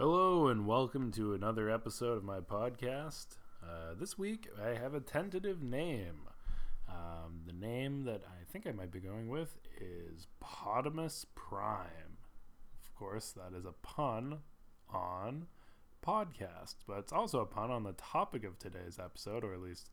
Hello, and welcome to another episode of my podcast. Uh, this week, I have a tentative name. Um, the name that I think I might be going with is Podimus Prime. Of course, that is a pun on podcast, but it's also a pun on the topic of today's episode, or at least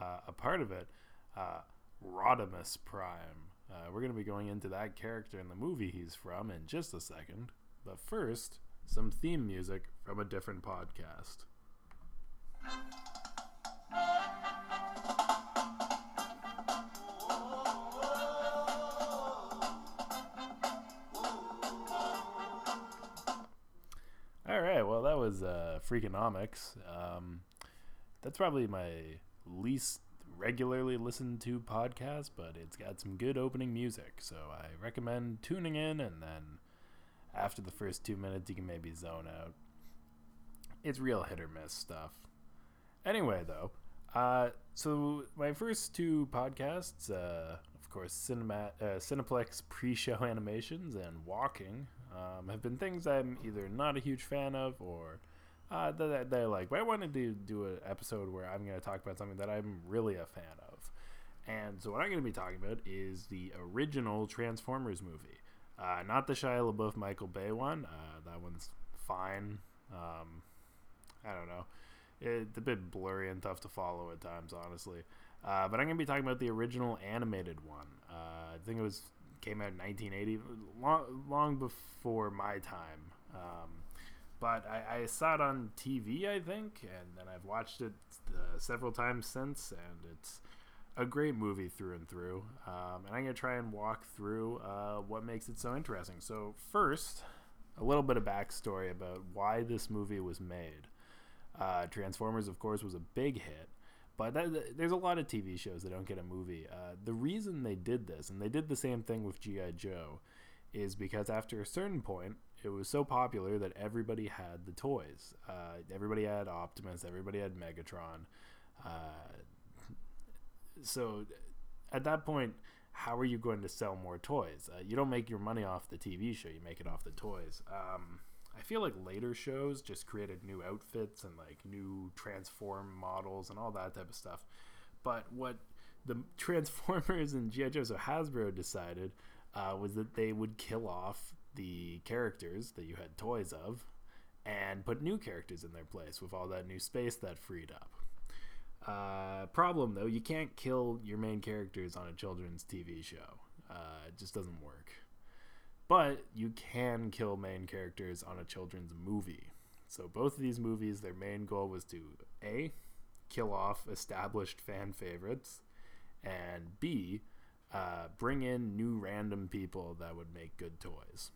uh, a part of it uh, Rodimus Prime. Uh, we're going to be going into that character in the movie he's from in just a second. But first, some theme music from a different podcast. All right, well, that was uh, Freakonomics. Um, that's probably my least regularly listened to podcast, but it's got some good opening music, so I recommend tuning in and then after the first two minutes, you can maybe zone out. It's real hit or miss stuff. Anyway, though, uh, so my first two podcasts, uh, of course, Cinema, uh, Cineplex pre-show animations and Walking, um, have been things I'm either not a huge fan of or uh, that, that I like. But I wanted to do an episode where I'm going to talk about something that I'm really a fan of. And so what I'm going to be talking about is the original Transformers movie. Uh, not the Shia LaBeouf Michael Bay one. Uh, that one's fine. Um, I don't know. It's a bit blurry and tough to follow at times, honestly. Uh, but I'm gonna be talking about the original animated one. Uh, I think it was came out in 1980, long, long before my time. Um, but I, I, saw it on TV, I think, and then I've watched it uh, several times since, and it's a great movie through and through. Um, and I'm going to try and walk through uh, what makes it so interesting. So, first, a little bit of backstory about why this movie was made. Uh, Transformers, of course, was a big hit, but that, there's a lot of TV shows that don't get a movie. Uh, the reason they did this, and they did the same thing with G.I. Joe, is because after a certain point, it was so popular that everybody had the toys. Uh, everybody had Optimus, everybody had Megatron. Uh, so at that point, how are you going to sell more toys? Uh, you don't make your money off the TV show; you make it off the toys. Um, I feel like later shows just created new outfits and like new transform models and all that type of stuff. But what the Transformers and GI Joe, so Hasbro decided uh, was that they would kill off the characters that you had toys of and put new characters in their place with all that new space that freed up. Uh, problem though, you can't kill your main characters on a children's TV show. Uh, it just doesn't work. But you can kill main characters on a children's movie. So both of these movies, their main goal was to a kill off established fan favorites, and b uh, bring in new random people that would make good toys.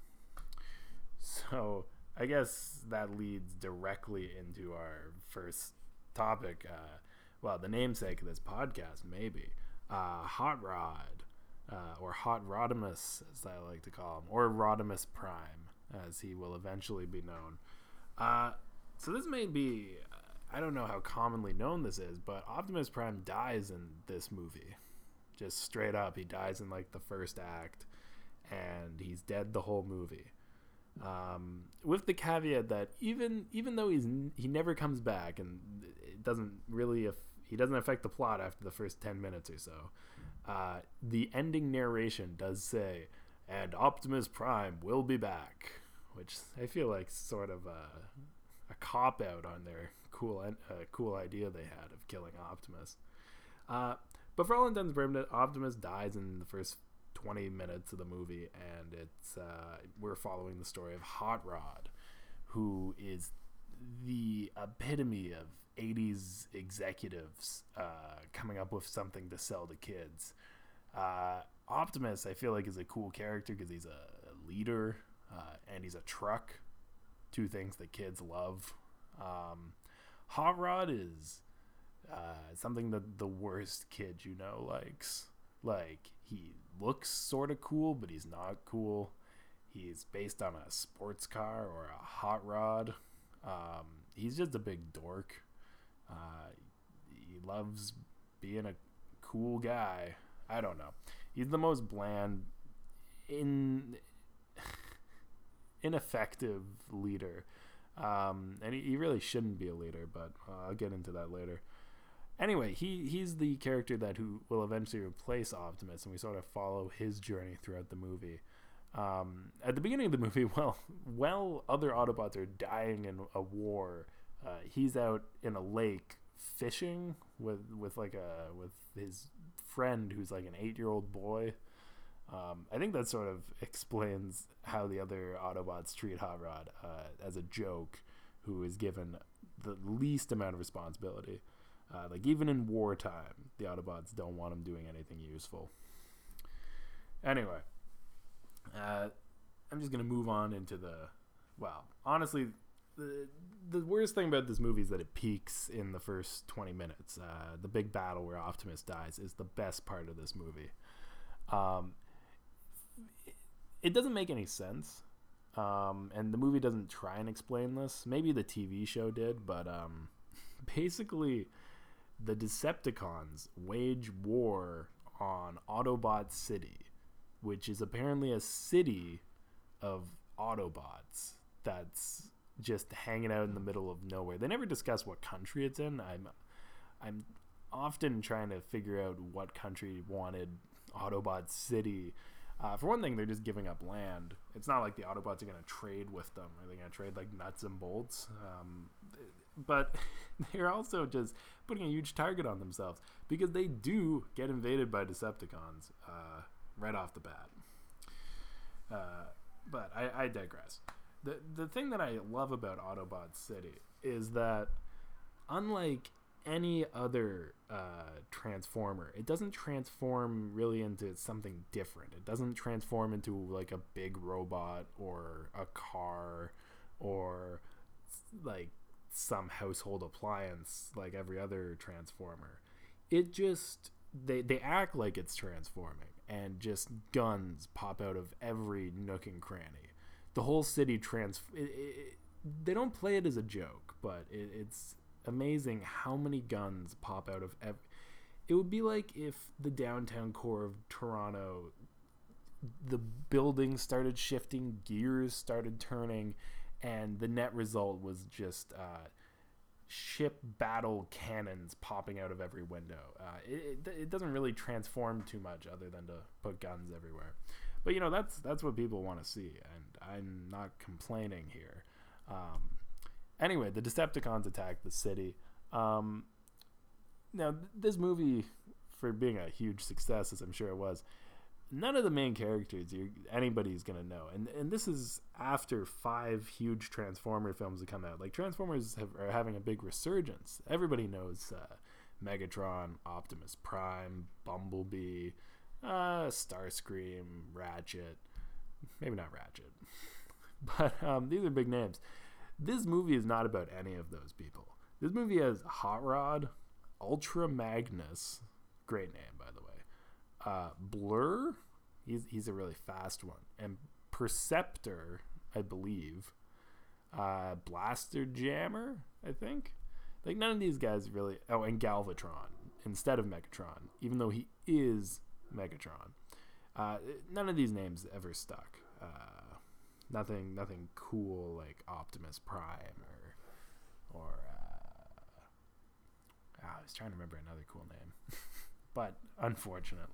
So I guess that leads directly into our first topic. Uh, well, the namesake of this podcast, maybe. Uh, Hot Rod, uh, or Hot Rodimus, as I like to call him, or Rodimus Prime, as he will eventually be known. Uh, so this may be, I don't know how commonly known this is, but Optimus Prime dies in this movie. Just straight up, he dies in like the first act, and he's dead the whole movie. Um, with the caveat that even even though he's he never comes back and it doesn't really he doesn't affect the plot after the first 10 minutes or so. Uh, the ending narration does say, and Optimus Prime will be back, which I feel like sort of a, a cop out on their cool uh, cool idea they had of killing Optimus. Uh, but for all intents and purposes, Optimus dies in the first 20 minutes of the movie, and it's uh, we're following the story of Hot Rod, who is the epitome of 80s executives uh, coming up with something to sell to kids. Uh, Optimus, I feel like, is a cool character because he's a, leader uh, and he's a truck. Two things that kids love. Um, Hot Rod is uh, something that the worst kid you know likes. Like, he looks sort of cool, but he's not cool. He's based on a sports car or a hot rod. Um, he's just a big dork. Uh, he loves being a cool guy. I don't know. He's the most bland, in ineffective leader Um, and he, he really shouldn't be a leader, but uh, I'll get into that later. Anyway, he he's the character that who will eventually replace Optimus, and we sort of follow his journey throughout the movie. Um, at the beginning of the movie, well, while other Autobots are dying in a war, uh, he's out in a lake fishing with with like a with his friend who's like an eight year old boy. Um, I think that sort of explains how the other Autobots treat Hot Rod uh, as a joke, who is given the least amount of responsibility. Uh, like even in wartime, the Autobots don't want him doing anything useful. Anyway, uh, I'm just gonna move on into the. Well, honestly, the the worst thing about this movie is that it peaks in the first 20 minutes. Uh, the big battle where Optimus dies is the best part of this movie. Um, it doesn't make any sense. Um, and the movie doesn't try and explain this. Maybe the TV show did, but um, basically, the Decepticons wage war on Autobot City, which is apparently a city of Autobots that's just hanging out in the middle of nowhere. They never discuss what country it's in. I'm I'm often trying to figure out what country wanted Autobot City. Uh, for one thing, they're just giving up land. It's not like the Autobots are going to trade with them. Are they going to trade like nuts and bolts? Um, but they're also just putting a huge target on themselves because they do get invaded by Decepticons uh, right off the bat. Uh, but I, I digress the the thing that I love about Autobot City is that unlike any other uh, transformer, it doesn't transform really into something different. It doesn't transform into like a big robot or a car or like some household appliance like every other transformer. It just they they act like it's transforming and just guns pop out of every nook and cranny the whole city trans. It, it, they don't play it as a joke, but it, it's amazing how many guns pop out of. Ev- it would be like if the downtown core of Toronto, the buildings started shifting, gears started turning, and the net result was just uh, ship battle cannons popping out of every window. Uh, it, it, doesn't really transform too much other than to put guns everywhere. But you know that's that's what people want to see, I'm not complaining here. Um, anyway, the Decepticons attack the city. Um, now, this movie, for being a huge success, as I'm sure it was, none of the main characters anybody's gonna know, and and this is after five huge Transformer films have come out. Like Transformers have, are having a big resurgence. Everybody knows uh, Megatron, Optimus Prime, Bumblebee, uh, Starscream, Ratchet maybe not Ratchet, but um, these are big names. This movie is not about any of those people. This movie has Hot Rod, Ultra Magnus, great name by the way. Uh, Blurr, he's he's a really fast one, and Perceptor, I believe. Uh, Blaster Jammer, I think. Like none of these guys really. Oh, and Galvatron instead of Megatron, even though he is Megatron. Uh, none of these names ever stuck. Uh, nothing, nothing cool like Optimus Prime or or. Uh, ah, I was trying to remember another cool name, but unfortunately.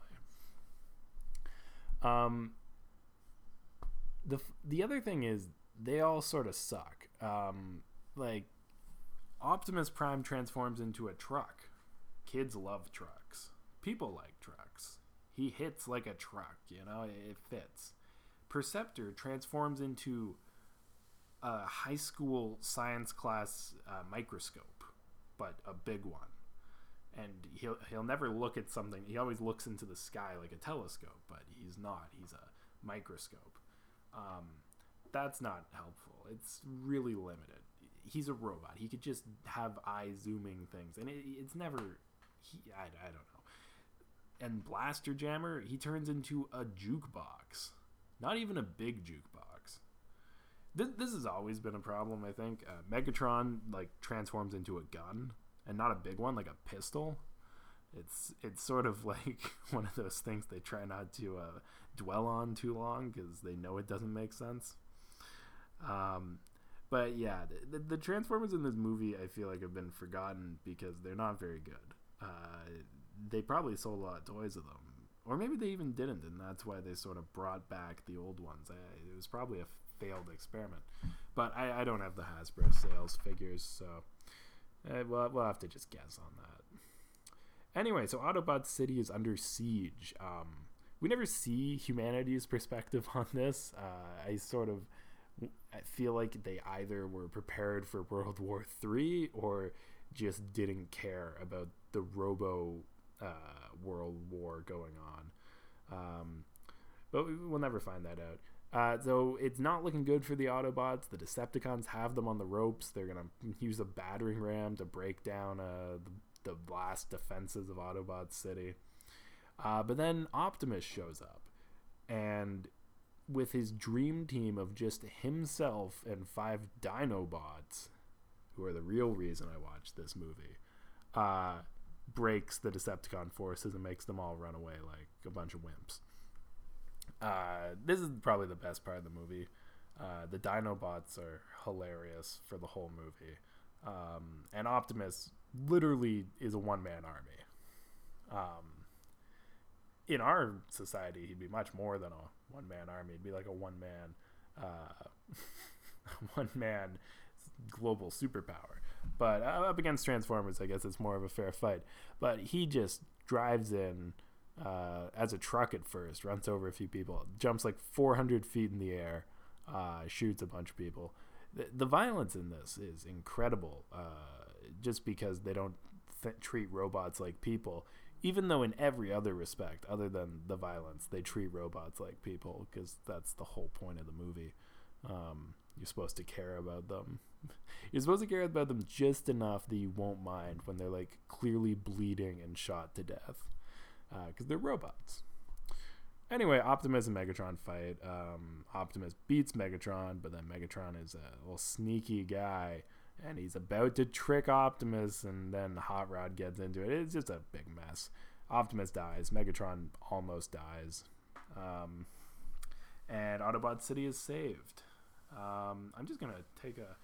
Um. The the other thing is they all sort of suck. Um, like Optimus Prime transforms into a truck. Kids love trucks. People like trucks he hits like a truck, you know, it fits. Perceptor transforms into a high school science class uh, microscope, but a big one. And he'll he'll never look at something. He always looks into the sky like a telescope, but he's not. He's a microscope. Um, that's not helpful. It's really limited. He's a robot. He could just have eye zooming things, and it, it's never. He, I, I don't know and Blaster Jammer, he turns into a jukebox. Not even a big jukebox. This, this has always been a problem, I think. Uh, Megatron like transforms into a gun, and not a big one, like a pistol. It's it's sort of like one of those things they try not to uh, dwell on too long because they know it doesn't make sense. Um, but yeah, the, the, Transformers in this movie I feel like have been forgotten because they're not very good. Uh, they probably sold a lot of toys of them, or maybe they even didn't, and that's why they sort of brought back the old ones. I, it was probably a failed experiment, but I, I don't have the Hasbro sales figures, so uh, we'll, we'll have to just guess on that. Anyway, so Autobot City is under siege. Um, we never see humanity's perspective on this. Uh, I sort of I feel like they either were prepared for World War Three or just didn't care about the Robo uh, World War going on. Um, but we'll never find that out. Uh, so it's not looking good for the Autobots. The Decepticons have them on the ropes. They're gonna use a battering ram to break down uh, the, the blast defenses of Autobot City. Uh, but then Optimus shows up, and with his dream team of just himself and five Dinobots, who are the real reason I watched this movie, uh, breaks the Decepticon forces and makes them all run away like a bunch of wimps. Uh, this is probably the best part of the movie. Uh, the Dinobots are hilarious for the whole movie. Um, and Optimus literally is a one man army. Um, in our society, he'd be much more than a one man army. He'd be like a one man, uh, one man global superpower. But uh, up against Transformers, I guess it's more of a fair fight. But he just drives in uh, as a truck at first, runs over a few people, jumps like 400 feet in the air, uh, shoots a bunch of people. The, the violence in this is incredible, uh, just because they don't th- treat robots like people even though in every other respect other than the violence they treat robots like people because that's the whole point of the movie um, you're supposed to care about them you're supposed to care about them just enough that you won't mind when they're like clearly bleeding and shot to death because uh, they're robots anyway optimus and megatron fight um, optimus beats megatron but then megatron is a little sneaky guy and he's about to trick Optimus, and then Hot Rod gets into it. It's just a big mess. Optimus dies. Megatron almost dies. Um, and Autobot City is saved. Um, I'm just gonna take a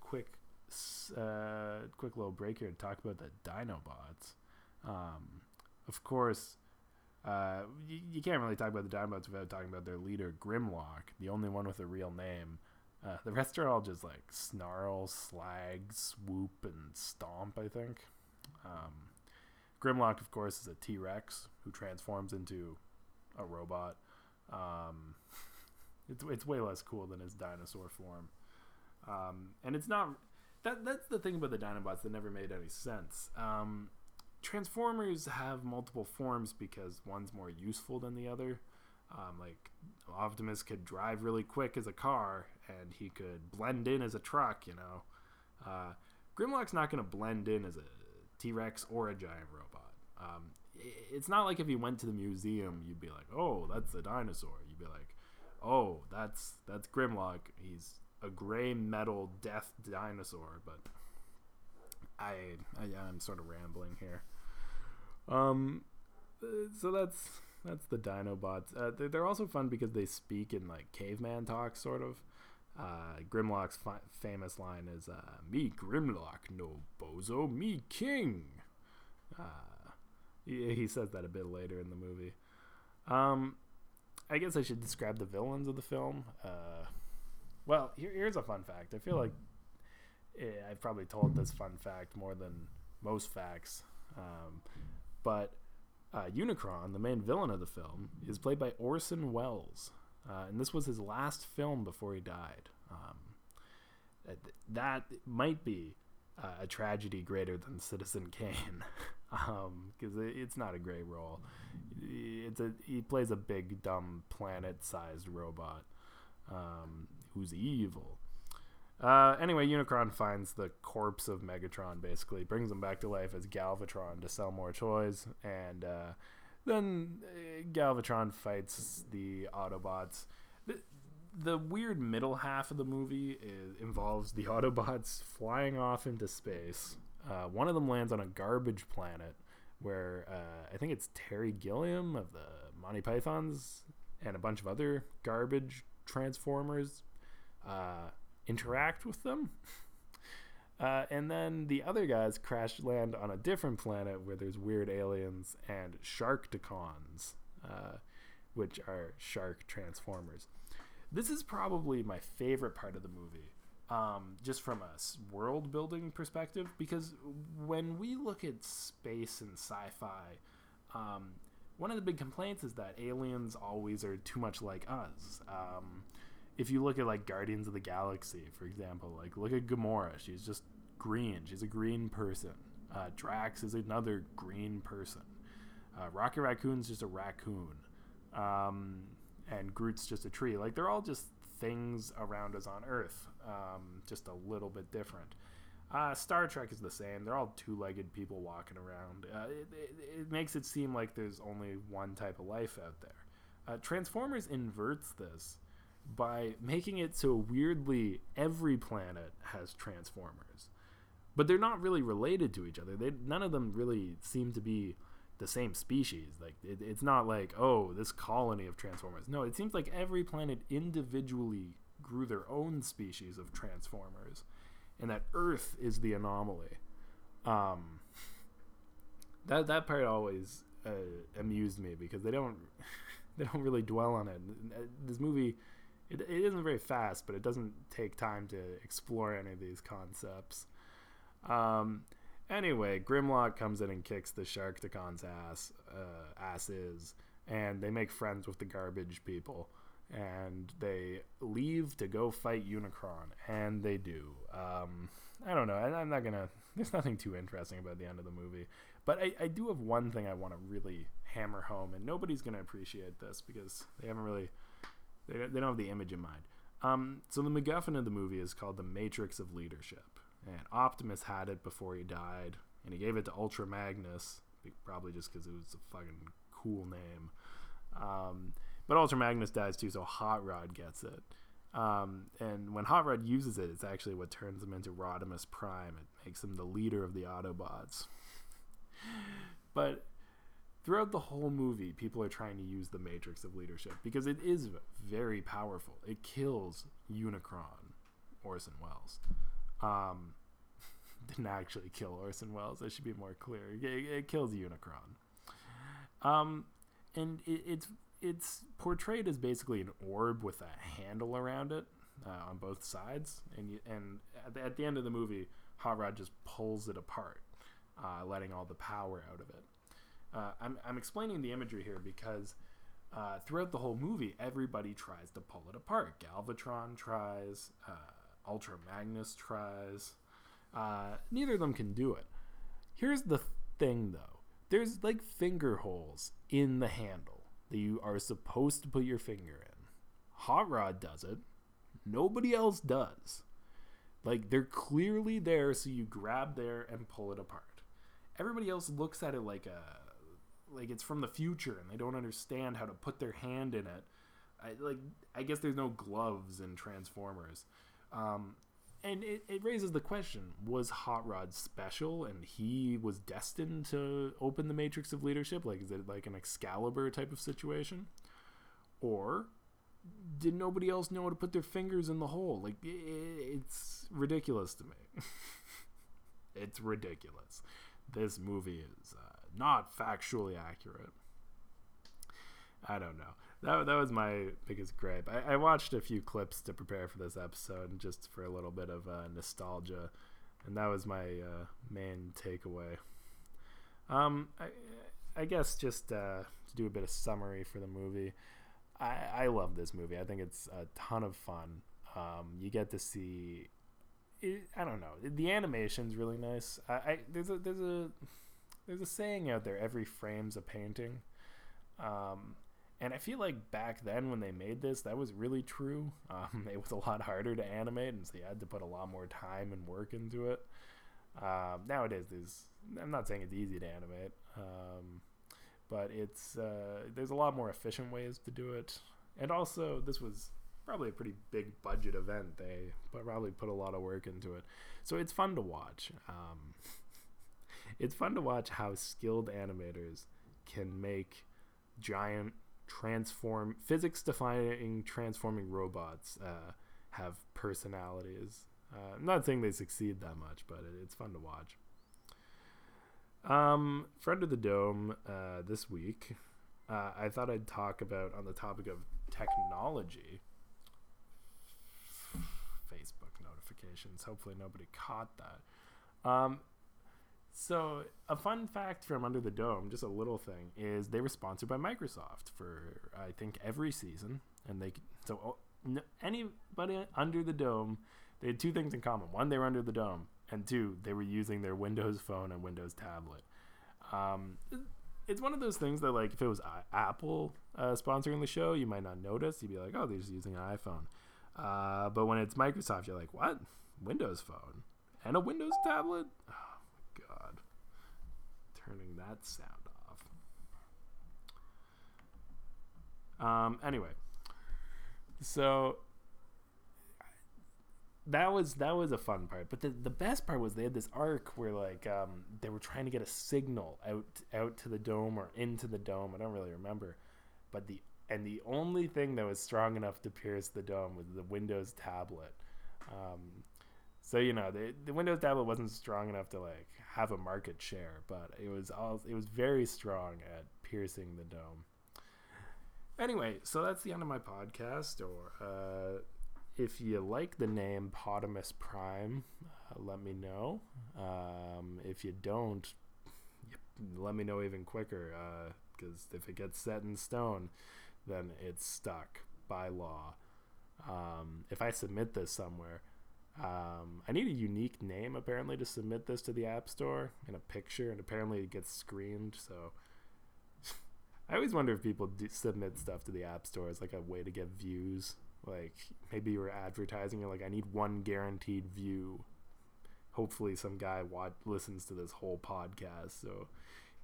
quick, uh, quick little break here to talk about the Dinobots. Um, of course, uh, you, you, can't really talk about the Dinobots without talking about their leader Grimlock, the only one with a real name. Uh, the rest are all just like snarl, slag, swoop, and stomp. I think. Um, Grimlock, of course, is a T Rex who transforms into a robot. Um, it's it's way less cool than his dinosaur form, um, and it's not. That that's the thing about the Dinobots that never made any sense. Um, Transformers have multiple forms because one's more useful than the other. Um, like Optimus could drive really quick as a car, and he could blend in as a truck. You know, uh, Grimlock's not going to blend in as a T Rex or a giant robot. Um, it's not like if you went to the museum, you'd be like, "Oh, that's a dinosaur." You'd be like, "Oh, that's that's Grimlock. He's a gray metal death dinosaur." But I, I I'm sort of rambling here. Um, so that's that's the Dinobots. Uh, they're, they're also fun because they speak in like caveman talk, sort of. Uh, Grimlock's fi- famous line is uh, "Me Grimlock, no bozo, me king." Uh, he, he, says that a bit later in the movie. Um, I guess I should describe the villains of the film. Uh, well, here, here's a fun fact. I feel like eh, I've probably told this fun fact more than most facts, um, but uh, Unicron, the main villain of the film, is played by Orson Welles, uh, and this was his last film before he died. Um, that might be uh, a tragedy greater than Citizen Kane, because um, it's not a great role. It's a he plays a big dumb planet-sized robot um, who's evil. Uh, anyway, Unicron finds the corpse of Megatron, basically, brings him back to life as Galvatron to sell more toys, and uh, then uh, Galvatron fights the Autobots. The, weird middle half of the movie is, involves the Autobots flying off into space. Uh, one of them lands on a garbage planet where uh, I think it's Terry Gilliam of the Monty Pythons and a bunch of other garbage transformers uh, interact with them. Uh, and then the other guys crash land on a different planet where there's weird aliens and Sharkticons, uh, which are shark transformers. This is probably my favorite part of the movie, um, just from a world building perspective, because when we look at space and sci fi, um, one of the big complaints is that aliens always are too much like us. Um, if you look at like Guardians of the Galaxy, for example, like look at Gamora. She's just green. She's a green person. Uh, Drax is another green person. Uh, Rocket Raccoon's just a raccoon. Um, and Groot's just a tree. Like they're all just things around us on Earth, um, just a little bit different. Uh, Star Trek is the same. They're all two-legged people walking around. Uh, it, it, it, makes it seem like there's only one type of life out there. Uh, Transformers inverts this by making it so weirdly every planet has Transformers, but they're not really related to each other. They none of them really seem to be the same species. Like it, it's not like oh this colony of Transformers. No, it seems like every planet individually grew their own species of Transformers and that Earth is the anomaly. Um, that that part always uh, amused me because they don't they don't really dwell on it. This movie it, it isn't very fast, but it doesn't take time to explore any of these concepts. Um, anyway, Grimlock comes in and kicks the Sharkticon's ass uh, asses, and they make friends with the garbage people and they leave to go fight Unicron, and they do. Um, I don't know. I, am not gonna. There's nothing too interesting about the end of the movie, but I, I do have one thing I want to really hammer home, and nobody's gonna appreciate this because they haven't really. They, they don't have the image in mind. Um, so the MacGuffin of the movie is called the Matrix of Leadership, and Optimus had it before he died, and he gave it to Ultra Magnus, probably just because it was a fucking cool name. Um, but Ultra Magnus dies too, so Hot Rod gets it. Um, and when Hot Rod uses it, it's actually what turns him into Rodimus Prime. It makes him the leader of the Autobots. but throughout the whole movie, people are trying to use the Matrix of Leadership because it is very powerful. It kills Unicron, Orson Welles. Um, didn't actually kill Orson Welles. I should be more clear. It, it kills Unicron. Um, and it, it's it's portrayed as basically an orb with a handle around it uh, on both sides, and you, and at the, at the, end of the movie, Hot Rod just pulls it apart, uh, letting all the power out of it. Uh, I'm I'm explaining the imagery here because uh, throughout the whole movie, everybody tries to pull it apart. Galvatron tries, uh, Ultra Magnus tries. Uh, neither of them can do it. Here's the thing, though. There's like finger holes in the handle that you are supposed to put your finger in. Hot Rod does it. Nobody else does. Like they're clearly there, so you grab there and pull it apart. Everybody else looks at it like a like it's from the future, and they don't understand how to put their hand in it. I like I guess there's no gloves in Transformers. Um, and it, it raises the question was hot rod special and he was destined to open the matrix of leadership? Like is it like an excalibur type of situation? Or did nobody else know how to put their fingers in the hole? Like it's ridiculous to me. It's ridiculous. This movie is uh, not factually accurate. I don't know that, that was my biggest gripe. I, I, watched a few clips to prepare for this episode, just for a little bit of uh, nostalgia, and that was my uh, main takeaway. Um, I, I guess just uh, to do a bit of summary for the movie, I, I love this movie. I think it's a ton of fun. Um, you get to see, I don't know, the animation's really nice. I, I there's a there's a there's a saying out there: every frame's a painting. Um, and I feel like back then when they made this, that was really true. Um, it was a lot harder to animate, and so you had to put a lot more time and work into it. Um, nowadays, there's I'm not saying it's easy to animate, um, but it's uh, there's a lot more efficient ways to do it. And also, this was probably a pretty big budget event. They probably put a lot of work into it, so it's fun to watch. Um, it's fun to watch how skilled animators can make giant transform physics defining transforming robots uh, have personalities. Uh, I'm not saying they succeed that much, but it, it's fun to watch. Um, for Under the Dome uh, this week, uh, I thought I'd talk about on the topic of technology. Facebook notifications. Hopefully, nobody caught that. Um, so, a fun fact from Under the Dome, just a little thing, is they were sponsored by Microsoft for I think every season, and they so oh, anybody under the dome, they had two things in common. One, they were under the dome, and two, they were using their Windows phone and Windows tablet. Um, it's one of those things that like if it was Apple uh, sponsoring the show, you might not notice. You'd be like, oh, they're just using an iPhone. Uh, but when it's Microsoft, you're like, what? Windows phone and a Windows tablet? Turning that sound off. Um. Anyway, so that was that was a fun part. But the the best part was they had this arc where like um, they were trying to get a signal out out to the dome or into the dome. I don't really remember, but the and the only thing that was strong enough to pierce the dome was the Windows tablet. Um, so you know the the Windows tablet wasn't strong enough to like have a market share, but it was all it was very strong at piercing the dome. Anyway, so that's the end of my podcast. Or uh, if you like the name Podimus Prime, uh, let me know. Um, if you don't, let me know even quicker. Because uh, if it gets set in stone, then it's stuck by law. Um, if I submit this somewhere, um, I need a unique name apparently to submit this to the App Store in a picture, and apparently it gets screened. So I always wonder if people submit stuff to the App Store as like a way to get views. Like maybe you were advertising, you're like, I need one guaranteed view. Hopefully, some guy watch, listens to this whole podcast, so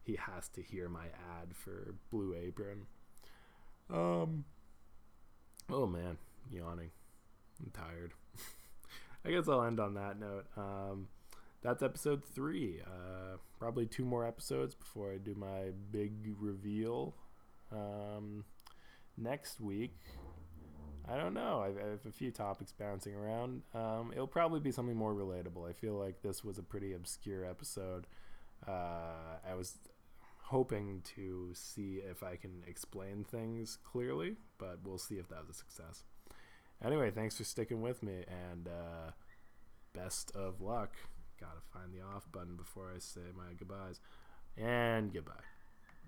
he has to hear my ad for Blue Apron. Um. Oh man, yawning. I'm tired. I guess I'll end on that note. Um, that's episode three. Uh, probably two more episodes before I do my big reveal. Um, next week, I don't know. I, have a few topics bouncing around. Um, it'll probably be something more relatable. I feel like this was a pretty obscure episode. Uh, I was hoping to see if I can explain things clearly, but we'll see if that was a success. Anyway, thanks for sticking with me, and uh, best of luck. Gotta find the off button before I say my goodbyes. And goodbye.